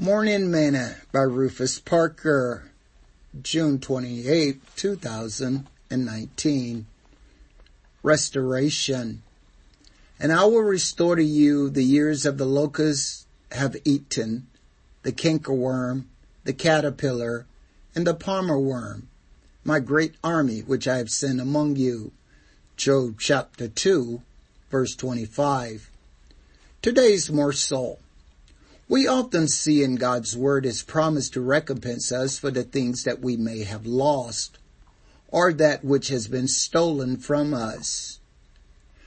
Morning Manna by Rufus Parker, June 28, 2019. Restoration. And I will restore to you the years of the locusts have eaten, the cankerworm, the caterpillar, and the palmer worm, my great army which I have sent among you. Joel chapter 2, verse 25. Today's morsel. We often see in God's Word His promise to recompense us for the things that we may have lost or that which has been stolen from us.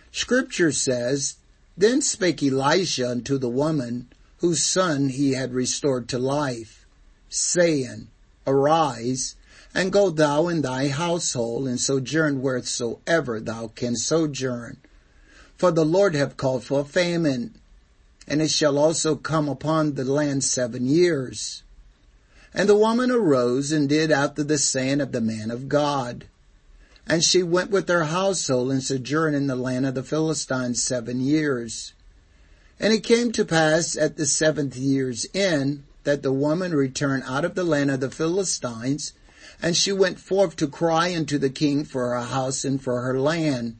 Scripture says, Then spake Elisha unto the woman whose son he had restored to life, saying, Arise, and go thou in thy household, and sojourn wheresoever thou canst sojourn. For the Lord hath called for famine and it shall also come upon the land seven years. And the woman arose and did after the saying of the man of God. And she went with her household and sojourned in the land of the Philistines seven years. And it came to pass at the seventh year's end that the woman returned out of the land of the Philistines, and she went forth to cry unto the king for her house and for her land.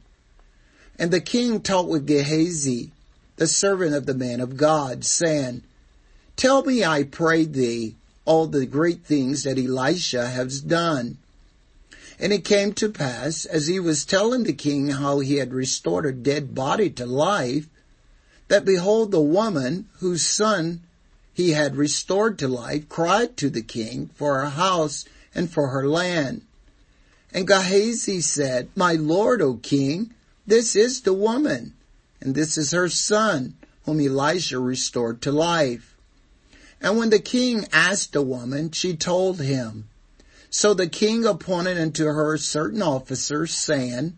And the king talked with Gehazi, the servant of the man of God, saying, Tell me, I pray thee, all the great things that Elisha has done. And it came to pass, as he was telling the king how he had restored a dead body to life, that behold, the woman whose son he had restored to life cried to the king for her house and for her land. And Gehazi said, My lord, O king, this is the woman and this is her son, whom Elisha restored to life. And when the king asked the woman, she told him. So the king appointed unto her certain officers, saying,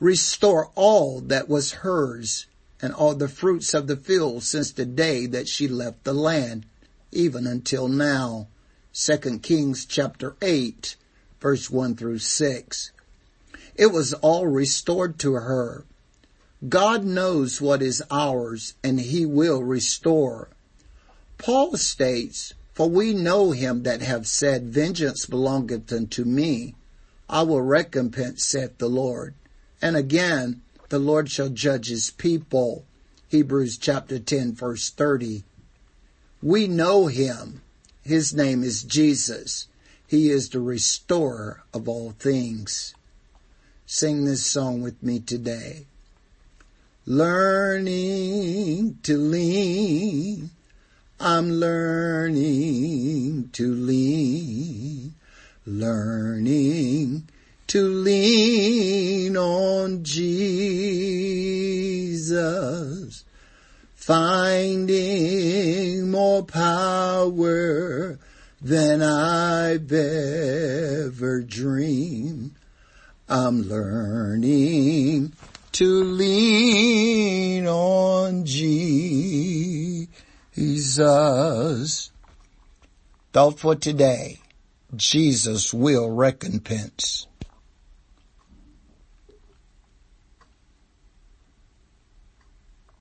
Restore all that was hers, and all the fruits of the field since the day that she left the land, even until now. 2 Kings chapter 8, verse 1 through 6. It was all restored to her. God knows what is ours and he will restore. Paul states, For we know him that have said, Vengeance belongeth unto me. I will recompense, saith the Lord. And again, the Lord shall judge his people. Hebrews chapter 10 verse 30. We know him. His name is Jesus. He is the restorer of all things. Sing this song with me today. Learning to lean. I'm learning to lean. Learning to lean on Jesus. Finding more power than I've ever dreamed. I'm learning to lean on Jesus. Thought for today, Jesus will recompense.